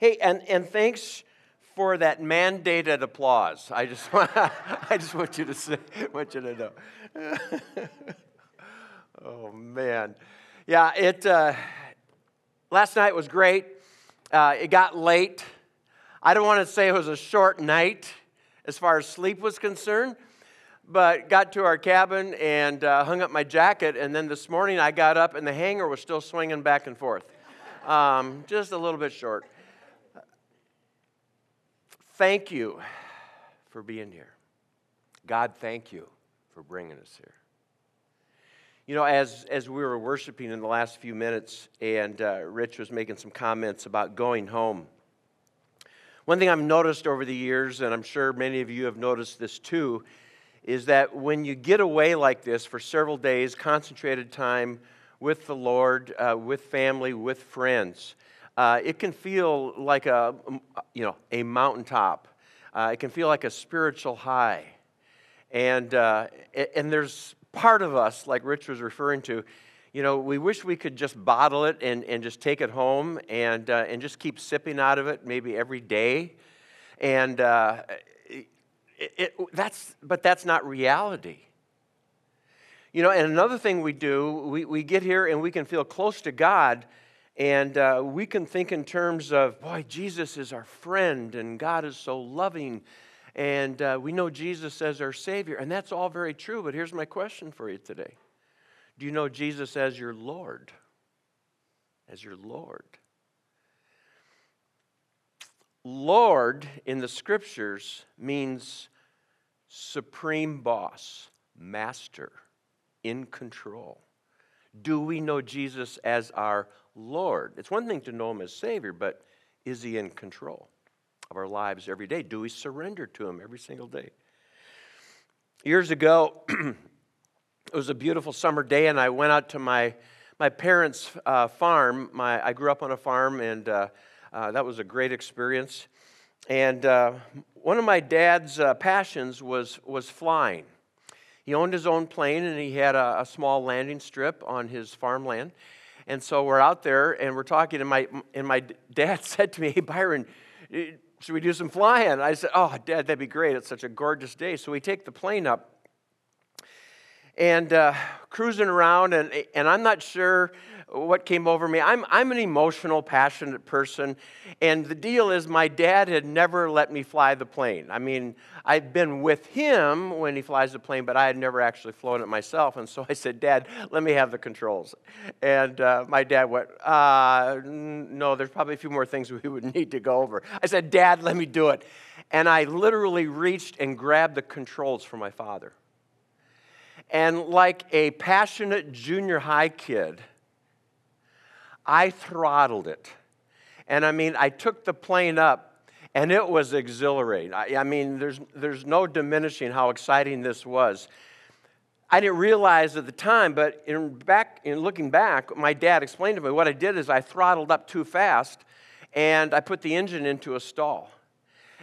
Hey, and, and thanks for that mandated applause. I just want, I just want you to say, want you to know. oh man, yeah. It uh, last night was great. Uh, it got late. I don't want to say it was a short night as far as sleep was concerned, but got to our cabin and uh, hung up my jacket. And then this morning I got up and the hanger was still swinging back and forth. Um, just a little bit short thank you for being here. God, thank you for bringing us here. You know, as, as we were worshiping in the last few minutes, and uh, Rich was making some comments about going home, one thing I've noticed over the years, and I'm sure many of you have noticed this too, is that when you get away like this for several days, concentrated time with the Lord, uh, with family, with friends, uh, it can feel like a, you know, a mountaintop. Uh, it can feel like a spiritual high. And, uh, and there's part of us, like Rich was referring to, you know, we wish we could just bottle it and, and just take it home and, uh, and just keep sipping out of it maybe every day. And uh, it, it, that's, but that's not reality. You know, and another thing we do, we, we get here and we can feel close to God, and uh, we can think in terms of, boy, Jesus is our friend and God is so loving. And uh, we know Jesus as our Savior. And that's all very true. But here's my question for you today Do you know Jesus as your Lord? As your Lord. Lord in the scriptures means supreme boss, master, in control. Do we know Jesus as our Lord. It's one thing to know Him as Savior, but is He in control of our lives every day? Do we surrender to Him every single day? Years ago, it was a beautiful summer day, and I went out to my, my parents' uh, farm. My, I grew up on a farm, and uh, uh, that was a great experience. And uh, one of my dad's uh, passions was, was flying. He owned his own plane, and he had a, a small landing strip on his farmland. And so we're out there and we're talking, and my, and my dad said to me, Hey, Byron, should we do some flying? I said, Oh, Dad, that'd be great. It's such a gorgeous day. So we take the plane up and uh, cruising around, and, and I'm not sure what came over me. I'm, I'm an emotional, passionate person, and the deal is my dad had never let me fly the plane. I mean, I've been with him when he flies the plane, but I had never actually flown it myself. And so I said, Dad, let me have the controls. And uh, my dad went, uh, No, there's probably a few more things we would need to go over. I said, Dad, let me do it. And I literally reached and grabbed the controls for my father. And like a passionate junior high kid, I throttled it. And I mean, I took the plane up and it was exhilarating. I, I, mean, there's, there's no diminishing how exciting this was. I didn't realize at the time, but in, back, in looking back, my dad explained to me what I did is I throttled up too fast and I put the engine into a stall.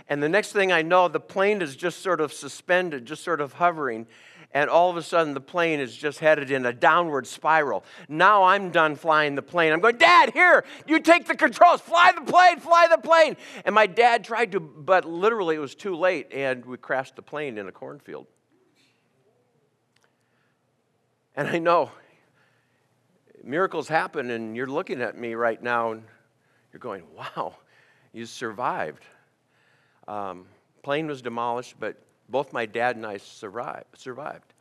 And the next thing I know, the plane is just sort of suspended, just sort of hovering and all of a sudden the plane is just headed in a downward spiral. Now I'm done flying the plane. I'm going, Dad, here, you take the controls, fly the plane, fly the plane. And my dad tried to, but literally it was too late, and we crashed the plane in a cornfield. And I know miracles happen, and you're looking at me right now, and you're going, wow, you survived. Um, plane was demolished, but both my dad and I survived.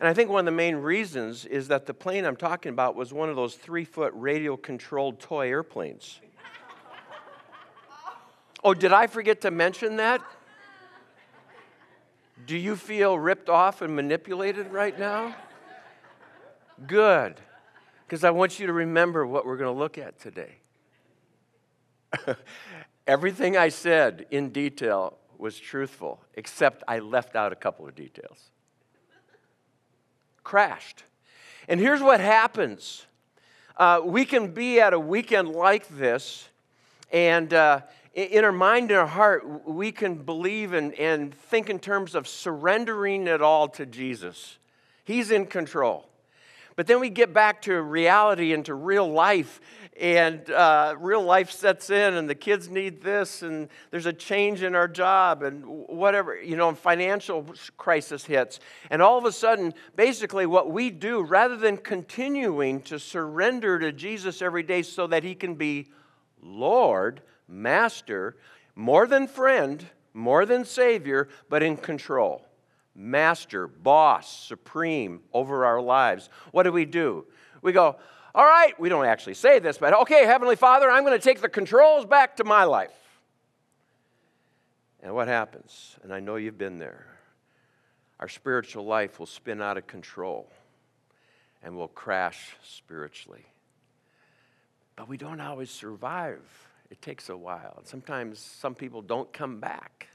And I think one of the main reasons is that the plane I'm talking about was one of those three foot radio controlled toy airplanes. oh, did I forget to mention that? Do you feel ripped off and manipulated right now? Good, because I want you to remember what we're going to look at today. Everything I said in detail was truthful, except I left out a couple of details. Crashed. And here's what happens uh, we can be at a weekend like this, and uh, in our mind and our heart, we can believe and, and think in terms of surrendering it all to Jesus. He's in control. But then we get back to reality and to real life, and uh, real life sets in, and the kids need this, and there's a change in our job, and whatever, you know, financial crisis hits. And all of a sudden, basically, what we do, rather than continuing to surrender to Jesus every day so that He can be Lord, Master, more than friend, more than Savior, but in control master, boss, supreme over our lives, what do we do? We go, all right, we don't actually say this, but okay, Heavenly Father, I'm going to take the controls back to my life. And what happens? And I know you've been there. Our spiritual life will spin out of control and we'll crash spiritually. But we don't always survive. It takes a while. Sometimes some people don't come back.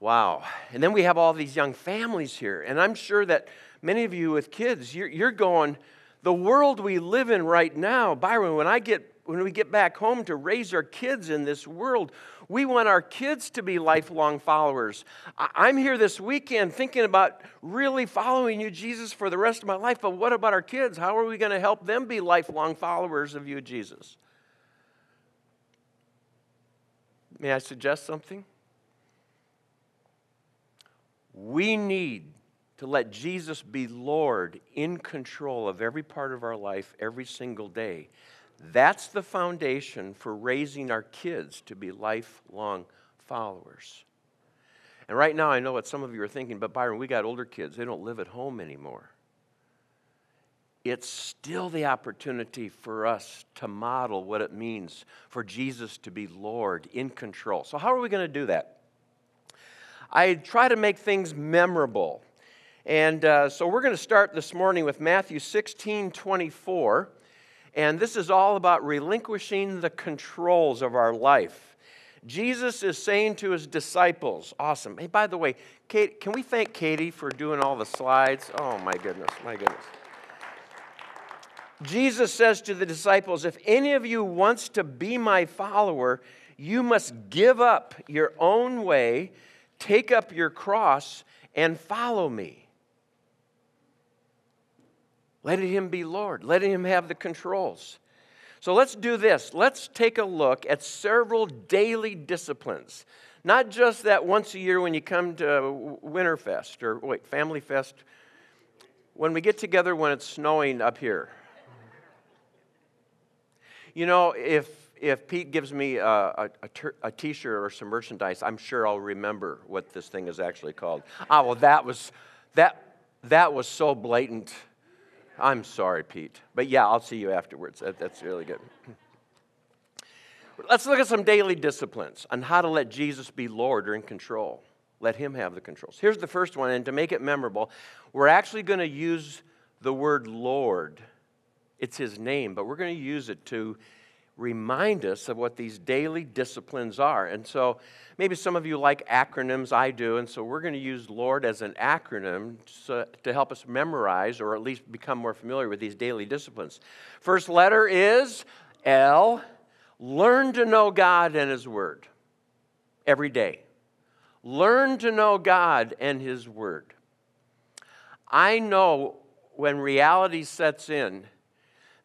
Wow. And then we have all these young families here. And I'm sure that many of you with kids, you're, you're going, the world we live in right now, Byron, when I get when we get back home to raise our kids in this world, we want our kids to be lifelong followers. I'm here this weekend thinking about really following you, Jesus, for the rest of my life, but what about our kids? How are we going to help them be lifelong followers of you, Jesus? May I suggest something? We need to let Jesus be Lord in control of every part of our life every single day. That's the foundation for raising our kids to be lifelong followers. And right now, I know what some of you are thinking, but Byron, we got older kids. They don't live at home anymore. It's still the opportunity for us to model what it means for Jesus to be Lord in control. So, how are we going to do that? I try to make things memorable. And uh, so we're going to start this morning with Matthew 16 24. And this is all about relinquishing the controls of our life. Jesus is saying to his disciples, awesome. Hey, by the way, Kate, can we thank Katie for doing all the slides? Oh, my goodness, my goodness. Jesus says to the disciples, If any of you wants to be my follower, you must give up your own way Take up your cross and follow me. Let him be Lord. Let him have the controls. So let's do this. Let's take a look at several daily disciplines. Not just that once a year when you come to Winterfest or wait, Family Fest. When we get together when it's snowing up here. You know, if if Pete gives me a, a, a t-shirt or some merchandise, I'm sure I'll remember what this thing is actually called. Ah, well, that was, that, that was so blatant. I'm sorry, Pete. But yeah, I'll see you afterwards. That, that's really good. Let's look at some daily disciplines on how to let Jesus be Lord or in control. Let Him have the controls. Here's the first one, and to make it memorable, we're actually going to use the word Lord. It's His name, but we're going to use it to remind us of what these daily disciplines are. And so maybe some of you like acronyms, I do, and so we're going to use Lord as an acronym to help us memorize or at least become more familiar with these daily disciplines. First letter is L. Learn to know God and His Word every day. Learn to know God and His Word. I know when reality sets in,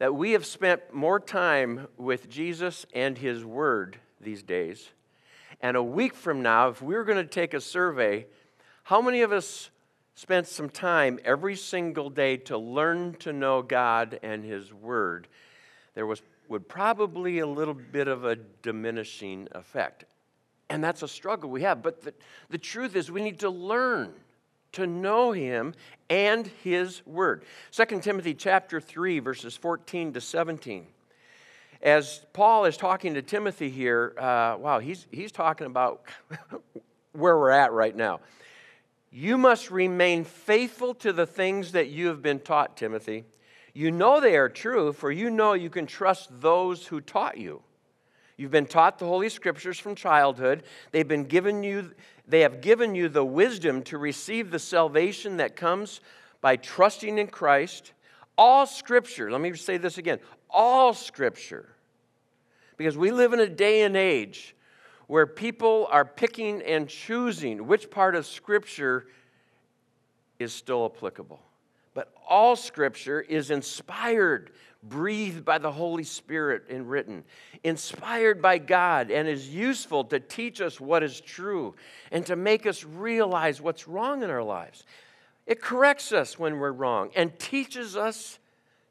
that we have spent more time with Jesus and His Word these days. And a week from now, if we were going to take a survey, how many of us spent some time every single day to learn to know God and His Word? There was, would probably a little bit of a diminishing effect. And that's a struggle we have. But the, the truth is, we need to learn to know him and his word. 2 Timothy chapter 3 verses 14 to 17. As Paul is talking to Timothy here, uh, wow, he's, he's talking about where we're at right now. You must remain faithful to the things that you have been taught, Timothy. You know they are true, for you know you can trust those who taught you. You've been taught the Holy Scriptures from childhood. They've been given you, they have given you the wisdom to receive the salvation that comes by trusting in Christ. All Scripture, let me say this again all Scripture. Because we live in a day and age where people are picking and choosing which part of Scripture is still applicable. but all Scripture is inspired, breathed by the Holy Spirit and written, inspired by God, and is useful to teach us what is true and to make us realize what's wrong in our lives. It corrects us when we're wrong and teaches us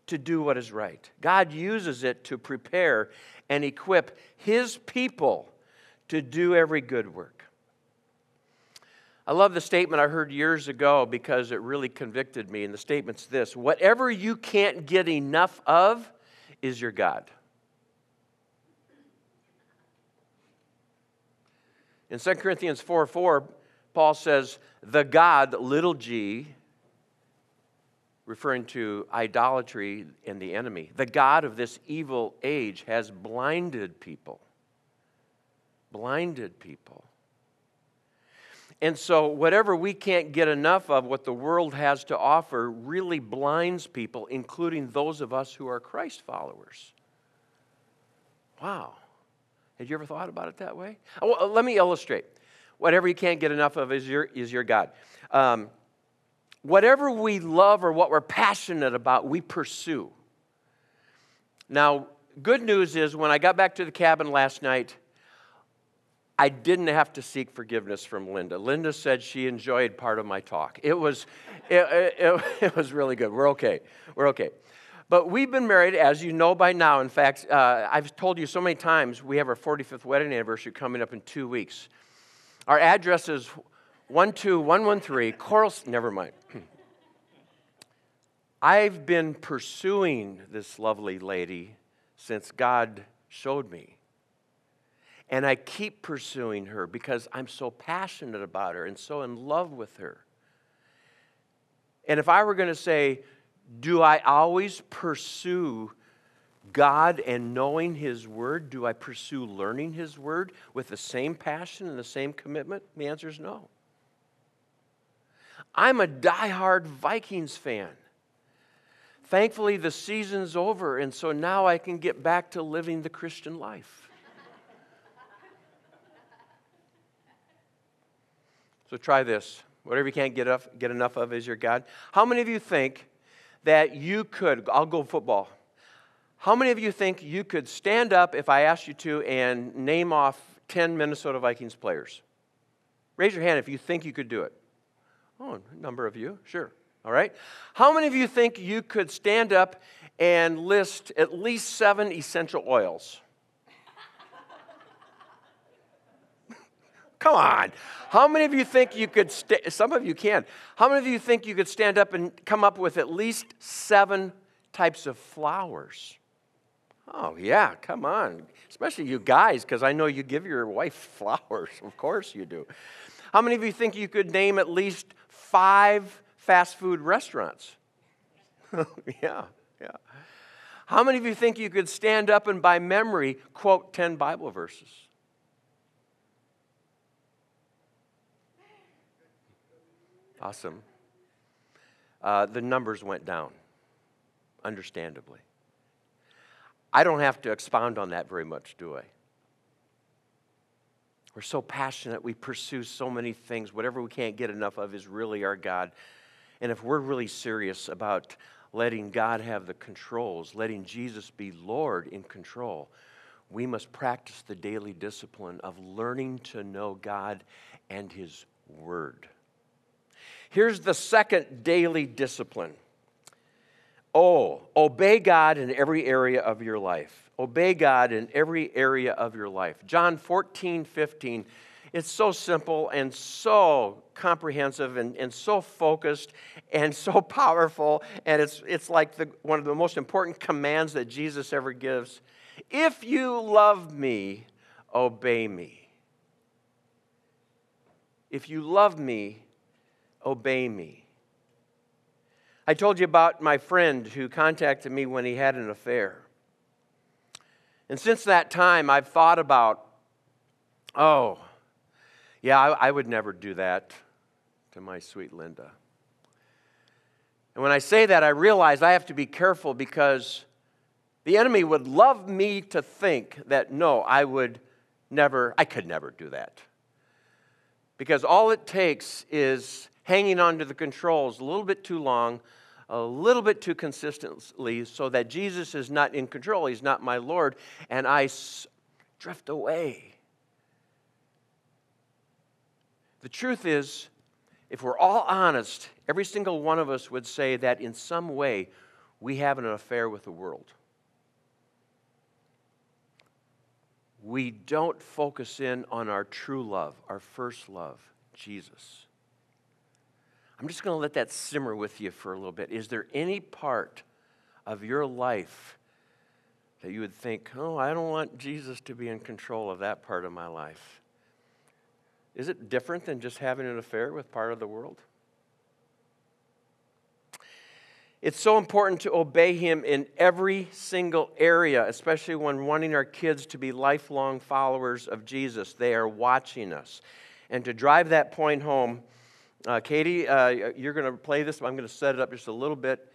to do what is right. God uses it to prepare and equip His people to do every good work. I love the statement I heard years ago because it really convicted me. And the statement's this whatever you can't get enough of is your God. In 2 Corinthians 4 4, Paul says, The God, little g, referring to idolatry and the enemy, the God of this evil age has blinded people. Blinded people. And so, whatever we can't get enough of, what the world has to offer, really blinds people, including those of us who are Christ followers. Wow. Had you ever thought about it that way? Oh, let me illustrate. Whatever you can't get enough of is your, is your God. Um, whatever we love or what we're passionate about, we pursue. Now, good news is when I got back to the cabin last night, I didn't have to seek forgiveness from Linda. Linda said she enjoyed part of my talk. It was, it, it, it was really good. We're okay. We're okay. But we've been married, as you know by now. In fact, uh, I've told you so many times, we have our 45th wedding anniversary coming up in two weeks. Our address is 12113 Coral, never mind. I've been pursuing this lovely lady since God showed me. And I keep pursuing her because I'm so passionate about her and so in love with her. And if I were going to say, do I always pursue God and knowing His Word? Do I pursue learning His Word with the same passion and the same commitment? The answer is no. I'm a die-hard Vikings fan. Thankfully, the season's over, and so now I can get back to living the Christian life. So try this. Whatever you can't get, up, get enough of is your God. How many of you think that you could, I'll go football. How many of you think you could stand up if I asked you to and name off 10 Minnesota Vikings players? Raise your hand if you think you could do it. Oh, a number of you, sure. All right. How many of you think you could stand up and list at least seven essential oils? Come on. How many of you think you could, st- some of you can. How many of you think you could stand up and come up with at least seven types of flowers? Oh, yeah, come on. Especially you guys, because I know you give your wife flowers. Of course you do. How many of you think you could name at least five fast food restaurants? yeah, yeah. How many of you think you could stand up and by memory quote 10 Bible verses? Awesome. Uh, the numbers went down, understandably. I don't have to expound on that very much, do I? We're so passionate, we pursue so many things. Whatever we can't get enough of is really our God. And if we're really serious about letting God have the controls, letting Jesus be Lord in control, we must practice the daily discipline of learning to know God and His Word. Here's the second daily discipline. Oh, obey God in every area of your life. Obey God in every area of your life. John 14, 15. It's so simple and so comprehensive and, and so focused and so powerful. And it's, it's like the, one of the most important commands that Jesus ever gives. If you love me, obey me. If you love me, obey me. I told you about my friend who contacted me when he had an affair. And since that time, I've thought about, oh, yeah, I, I would never do that to my sweet Linda. And when I say that, I realize I have to be careful because the enemy would love me to think that no, I would never, I could never do that. Because all it takes is hanging on to the controls a little bit too long, a little bit too consistently so that Jesus is not in control. He's not my Lord, and I s- drift away. The truth is, if we're all honest, every single one of us would say that in some way we have an affair with the world. We don't focus in on our true love, our first love, Jesus. I'm just going to let that simmer with you for a little bit. Is there any part of your life that you would think, oh, I don't want Jesus to be in control of that part of my life? Is it different than just having an affair with part of the world? It's so important to obey Him in every single area, especially when wanting our kids to be lifelong followers of Jesus. They are watching us. And to drive that point home, uh, Katie, uh, you're going to play this. I'm going to set it up just a little bit.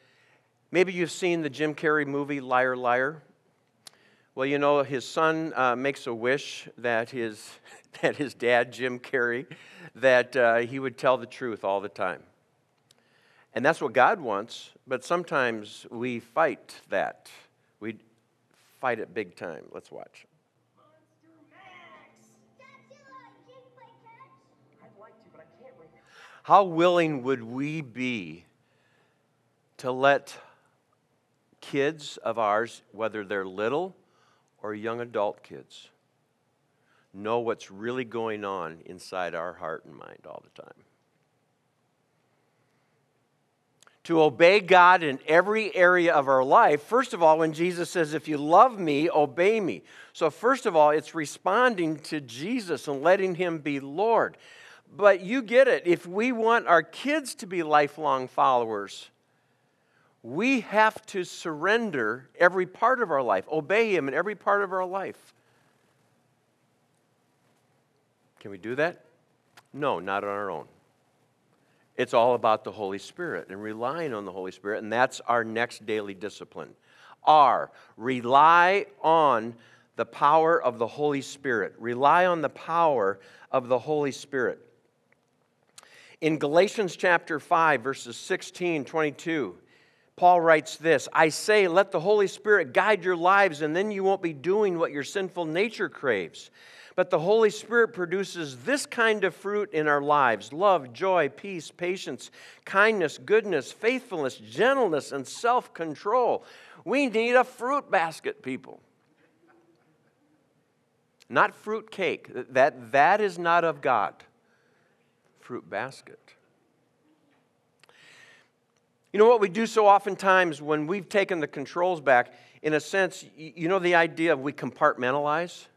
Maybe you've seen the Jim Carrey movie Liar Liar. Well, you know, his son uh, makes a wish that his, that his dad, Jim Carrey, that uh, he would tell the truth all the time. And that's what God wants, but sometimes we fight that. We fight it big time. Let's watch. How willing would we be to let kids of ours, whether they're little or young adult kids, know what's really going on inside our heart and mind all the time? to obey God in every area of our life, first of all, when Jesus says, If you love me, obey me. So, first of all, it's responding to Jesus and letting him be Lord. But you get it. If we want our kids to be lifelong followers, we have to surrender every part of our life, obey Him in every part of our life. Can we do that? No, not on our own. It's all about the Holy Spirit and relying on the Holy Spirit, and that's our next daily discipline. R, rely on the power of the Holy Spirit. Rely on the power of the Holy Spirit. In Galatians chapter 5, verses 16, 22, Paul writes this I say, let the Holy Spirit guide your lives, and then you won't be doing what your sinful nature craves. But the Holy Spirit produces this kind of fruit in our lives love, joy, peace, patience, kindness, goodness, faithfulness, gentleness, and self control. We need a fruit basket, people. Not fruit cake. That, that is not of God fruit basket. You know what we do so oftentimes when we've taken the controls back, in a sense, you know the idea of we compartmentalize?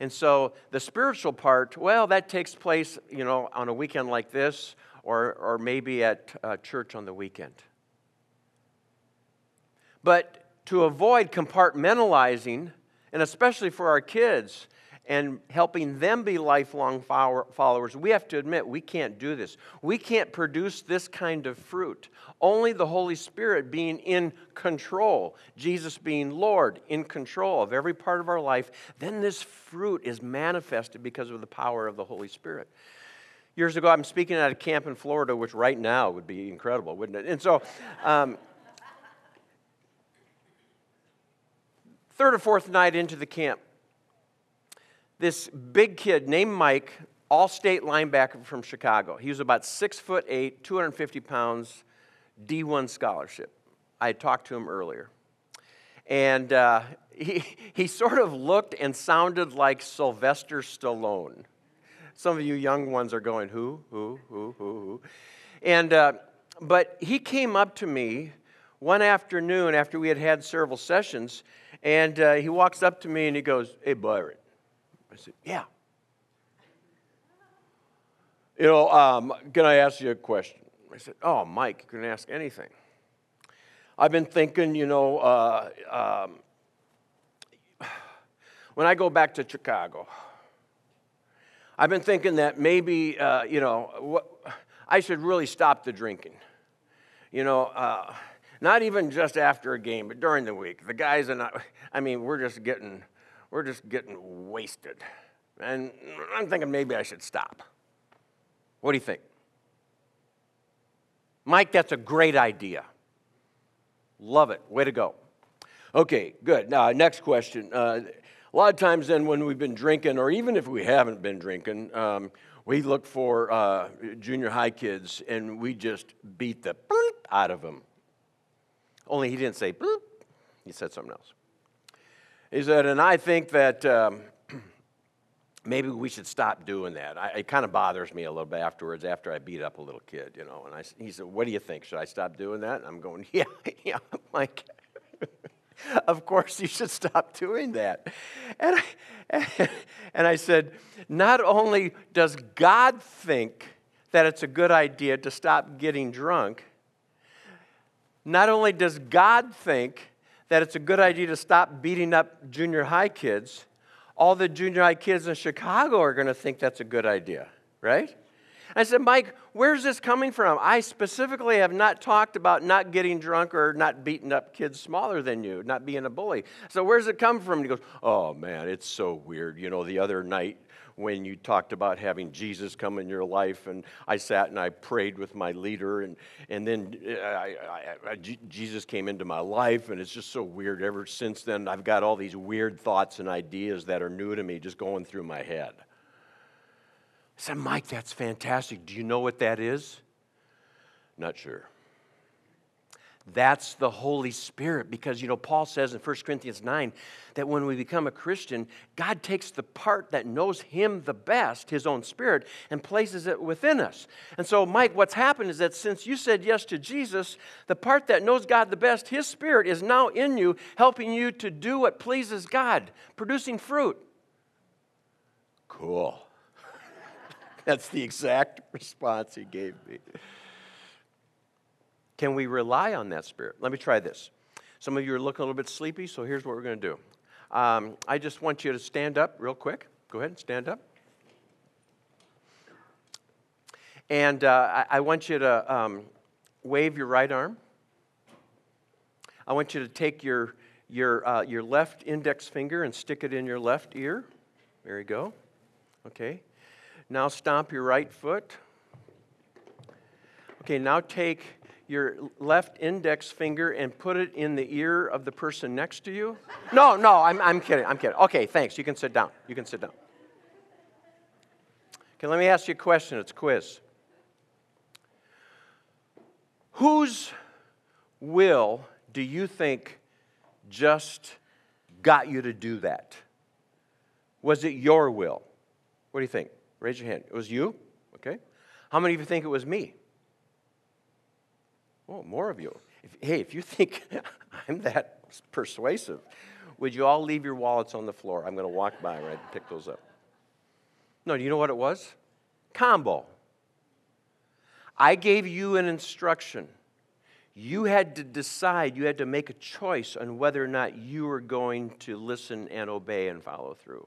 And so the spiritual part, well, that takes place, you know, on a weekend like this or, or maybe at uh, church on the weekend. But to avoid compartmentalizing, and especially for our kids, and helping them be lifelong followers, we have to admit we can't do this. We can't produce this kind of fruit. Only the Holy Spirit being in control, Jesus being Lord, in control of every part of our life, then this fruit is manifested because of the power of the Holy Spirit. Years ago, I'm speaking at a camp in Florida, which right now would be incredible, wouldn't it? And so, um, third or fourth night into the camp, this big kid named Mike, all state linebacker from Chicago. He was about six foot eight, 250 pounds, D1 scholarship. I talked to him earlier. And uh, he, he sort of looked and sounded like Sylvester Stallone. Some of you young ones are going, who, who, who, who, who? And, uh, but he came up to me one afternoon after we had had several sessions, and uh, he walks up to me and he goes, Hey, Byron, I said, Yeah. You know, um, can I ask you a question? I said, Oh, Mike, you can ask anything. I've been thinking, you know, uh, um, when I go back to Chicago, I've been thinking that maybe, uh, you know, what, I should really stop the drinking. You know, uh, not even just after a game, but during the week. The guys and I, I mean, we're just getting we're just getting wasted. And I'm thinking maybe I should stop. What do you think? Mike, that's a great idea. Love it. Way to go. Okay, good. Now, next question. Uh, a lot of times, then, when we've been drinking, or even if we haven't been drinking, um, we look for uh, junior high kids and we just beat the out of them. Only he didn't say bloop, he said something else. He said, and I think that um, maybe we should stop doing that. I, it kind of bothers me a little bit afterwards after I beat up a little kid, you know. And I, he said, what do you think? Should I stop doing that? And I'm going, yeah, yeah, Mike. of course you should stop doing that. And I, and I said, not only does God think that it's a good idea to stop getting drunk, not only does God think that it's a good idea to stop beating up junior high kids, all the junior high kids in Chicago are going to think that's a good idea, right? I said, Mike, where's this coming from? I specifically have not talked about not getting drunk or not beating up kids smaller than you, not being a bully. So where's it come from? And he goes, Oh man, it's so weird. You know, the other night when you talked about having Jesus come in your life, and I sat and I prayed with my leader, and, and then uh, I, I, I, Jesus came into my life, and it's just so weird. Ever since then, I've got all these weird thoughts and ideas that are new to me just going through my head. I said, Mike, that's fantastic. Do you know what that is? Not sure. That's the Holy Spirit because, you know, Paul says in 1 Corinthians 9 that when we become a Christian, God takes the part that knows Him the best, His own Spirit, and places it within us. And so, Mike, what's happened is that since you said yes to Jesus, the part that knows God the best, His Spirit, is now in you, helping you to do what pleases God, producing fruit. Cool. That's the exact response he gave me. Can we rely on that spirit? Let me try this. Some of you are looking a little bit sleepy, so here's what we're going to do. Um, I just want you to stand up real quick. Go ahead and stand up. And uh, I, I, want you to um, wave your right arm. I want you to take your, your, uh, your left index finger and stick it in your left ear. There you go. Okay. Now stomp your right foot. Okay, now take your left index finger and put it in the ear of the person next to you. No, no, I'm, I'm kidding. I'm kidding. Okay, thanks. You can sit down. You can sit down. Okay, let me ask you a question. It's a quiz. Whose will do you think just got you to do that? Was it your will? What do you think? Raise your hand. It was you? Okay. How many of you think it was me? Oh, more of you. If, hey, if you think I'm that persuasive, would you all leave your wallets on the floor? I'm going to walk by right and pick those up. No, do you know what it was? Combo. I gave you an instruction. You had to decide, you had to make a choice on whether or not you were going to listen and obey and follow through.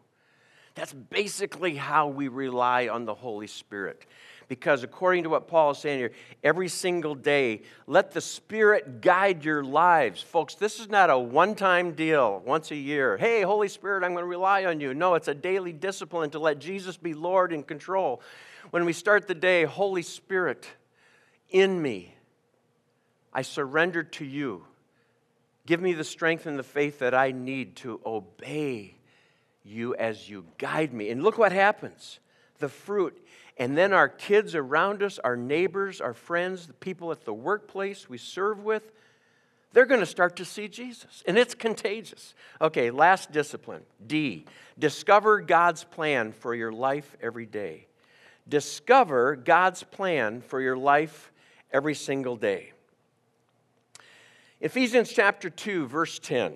That's basically how we rely on the Holy Spirit. Because according to what Paul is saying here, every single day, let the Spirit guide your lives. Folks, this is not a one time deal, once a year. Hey, Holy Spirit, I'm going to rely on you. No, it's a daily discipline to let Jesus be Lord and control. When we start the day, Holy Spirit, in me, I surrender to you. Give me the strength and the faith that I need to obey you as you guide me. And look what happens the fruit. And then our kids around us, our neighbors, our friends, the people at the workplace we serve with, they're going to start to see Jesus. And it's contagious. Okay, last discipline D. Discover God's plan for your life every day. Discover God's plan for your life every single day. Ephesians chapter 2, verse 10.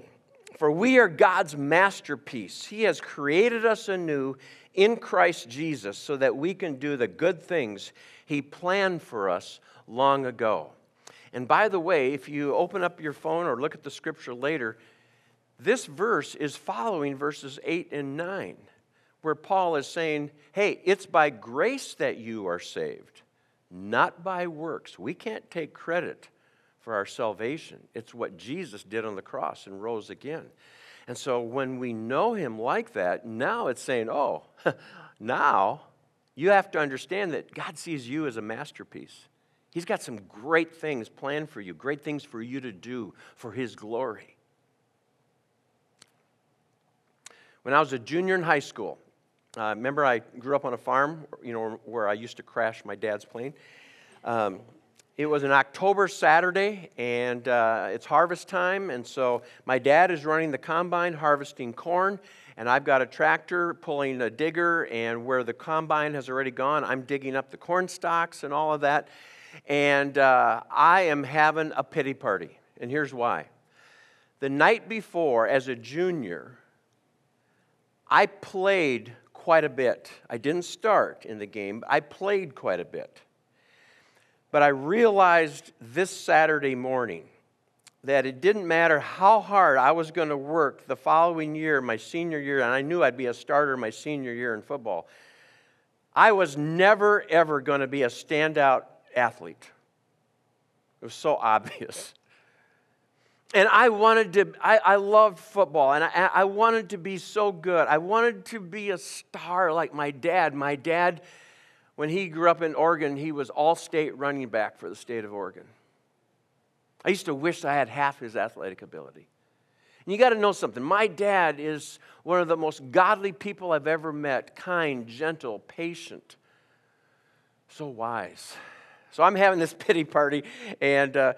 For we are God's masterpiece. He has created us anew in Christ Jesus so that we can do the good things He planned for us long ago. And by the way, if you open up your phone or look at the scripture later, this verse is following verses 8 and 9, where Paul is saying, Hey, it's by grace that you are saved, not by works. We can't take credit for our salvation. It's what Jesus did on the cross and rose again. And so when we know him like that, now it's saying, oh, now you have to understand that God sees you as a masterpiece. He's got some great things planned for you, great things for you to do for His glory. When I was a junior in high school, uh, remember I grew up on a farm, you know, where I used to crash my dad's plane. Um, it was an October Saturday, and uh, it's harvest time, and so my dad is running the combine harvesting corn, and I've got a tractor pulling a digger, and where the combine has already gone, I'm digging up the corn stalks and all of that. And uh, I am having a pity party. And here's why. The night before, as a junior, I played quite a bit. I didn't start in the game, I played quite a bit. But I realized this Saturday morning that it didn't matter how hard I was going to work the following year, my senior year, and I knew I'd be a starter my senior year in football. I was never, ever going to be a standout athlete. It was so obvious. And I wanted to, I, I loved football, and I, I wanted to be so good. I wanted to be a star like my dad. My dad, when he grew up in Oregon, he was all state running back for the state of Oregon. I used to wish I had half his athletic ability. And you got to know something. My dad is one of the most godly people I've ever met kind, gentle, patient, so wise. So I'm having this pity party, and uh,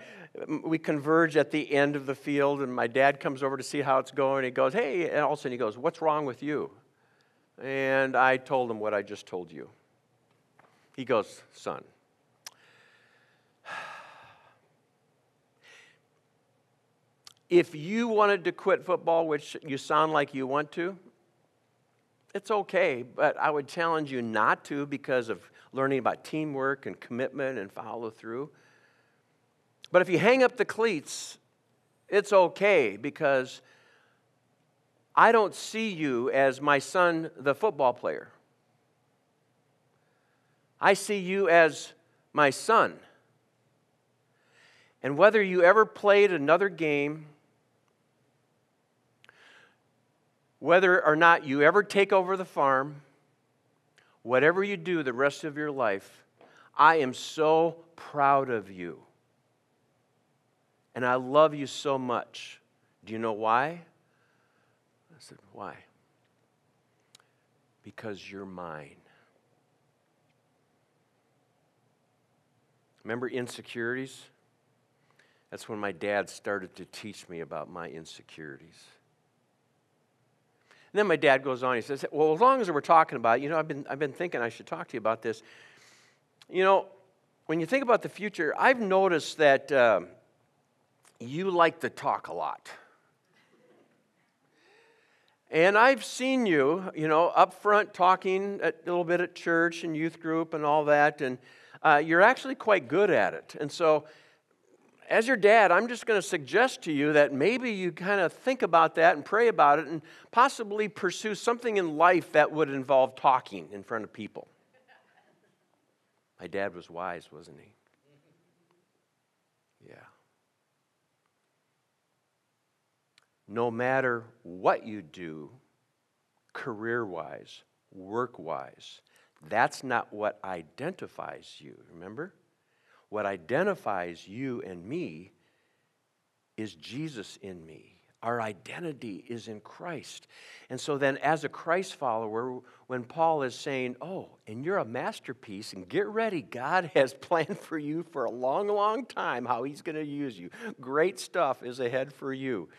we converge at the end of the field, and my dad comes over to see how it's going. He goes, Hey, and all of a sudden he goes, What's wrong with you? And I told him what I just told you. He goes, Son, if you wanted to quit football, which you sound like you want to, it's okay, but I would challenge you not to because of learning about teamwork and commitment and follow through. But if you hang up the cleats, it's okay because I don't see you as my son, the football player. I see you as my son. And whether you ever played another game, whether or not you ever take over the farm, whatever you do the rest of your life, I am so proud of you. And I love you so much. Do you know why? I said, Why? Because you're mine. Remember insecurities? That's when my dad started to teach me about my insecurities. And then my dad goes on, he says, Well, as long as we're talking about it, you know, I've been, I've been thinking I should talk to you about this. You know, when you think about the future, I've noticed that. Um, you like to talk a lot. And I've seen you, you know, up front talking a little bit at church and youth group and all that, and uh, you're actually quite good at it. And so, as your dad, I'm just going to suggest to you that maybe you kind of think about that and pray about it and possibly pursue something in life that would involve talking in front of people. My dad was wise, wasn't he? Yeah. no matter what you do, career wise, work wise, that's not what identifies you, remember? What identifies you and me is Jesus in me. Our identity is in Christ. And so then, as a Christ follower, when Paul is saying, Oh, and you're a masterpiece, and get ready, God has planned for you for a long, long time how he's going to use you. Great stuff is ahead for you.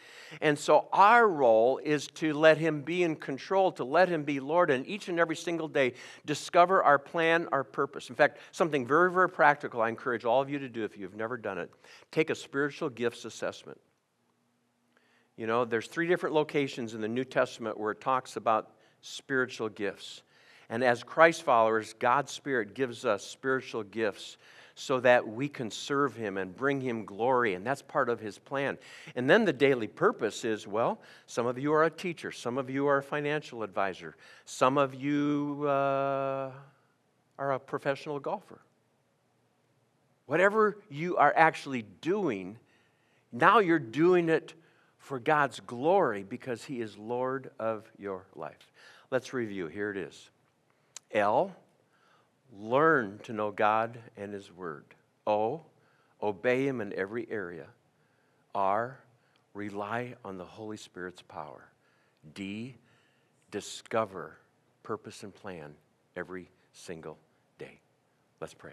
And so, our role is to let him be in control, to let him be Lord, and each and every single day discover our plan, our purpose. In fact, something very, very practical I encourage all of you to do if you've never done it take a spiritual gifts assessment. You know, there's three different locations in the New Testament where it talks about spiritual gifts. And as Christ followers, God's Spirit gives us spiritual gifts so that we can serve Him and bring Him glory. And that's part of His plan. And then the daily purpose is well, some of you are a teacher, some of you are a financial advisor, some of you uh, are a professional golfer. Whatever you are actually doing, now you're doing it for God's glory because He is Lord of your life. Let's review. Here it is L, learn to know God and His Word. O, obey Him in every area. R, rely on the Holy Spirit's power. D, discover purpose and plan every single day. Let's pray.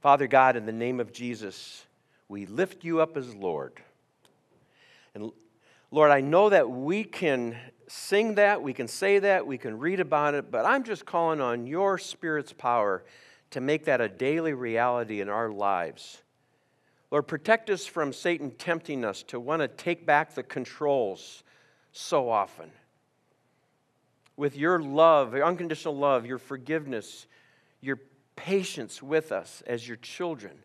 Father God, in the name of Jesus, we lift you up as Lord. And Lord, I know that we can sing that, we can say that, we can read about it, but I'm just calling on your Spirit's power to make that a daily reality in our lives. Lord, protect us from Satan tempting us to want to take back the controls so often. With your love, your unconditional love, your forgiveness, your patience with us as your children,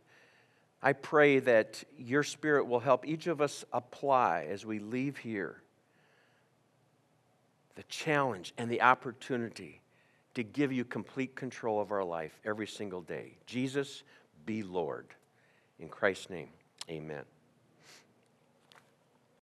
I pray that your Spirit will help each of us apply as we leave here the challenge and the opportunity to give you complete control of our life every single day. Jesus, be Lord. In Christ's name, amen.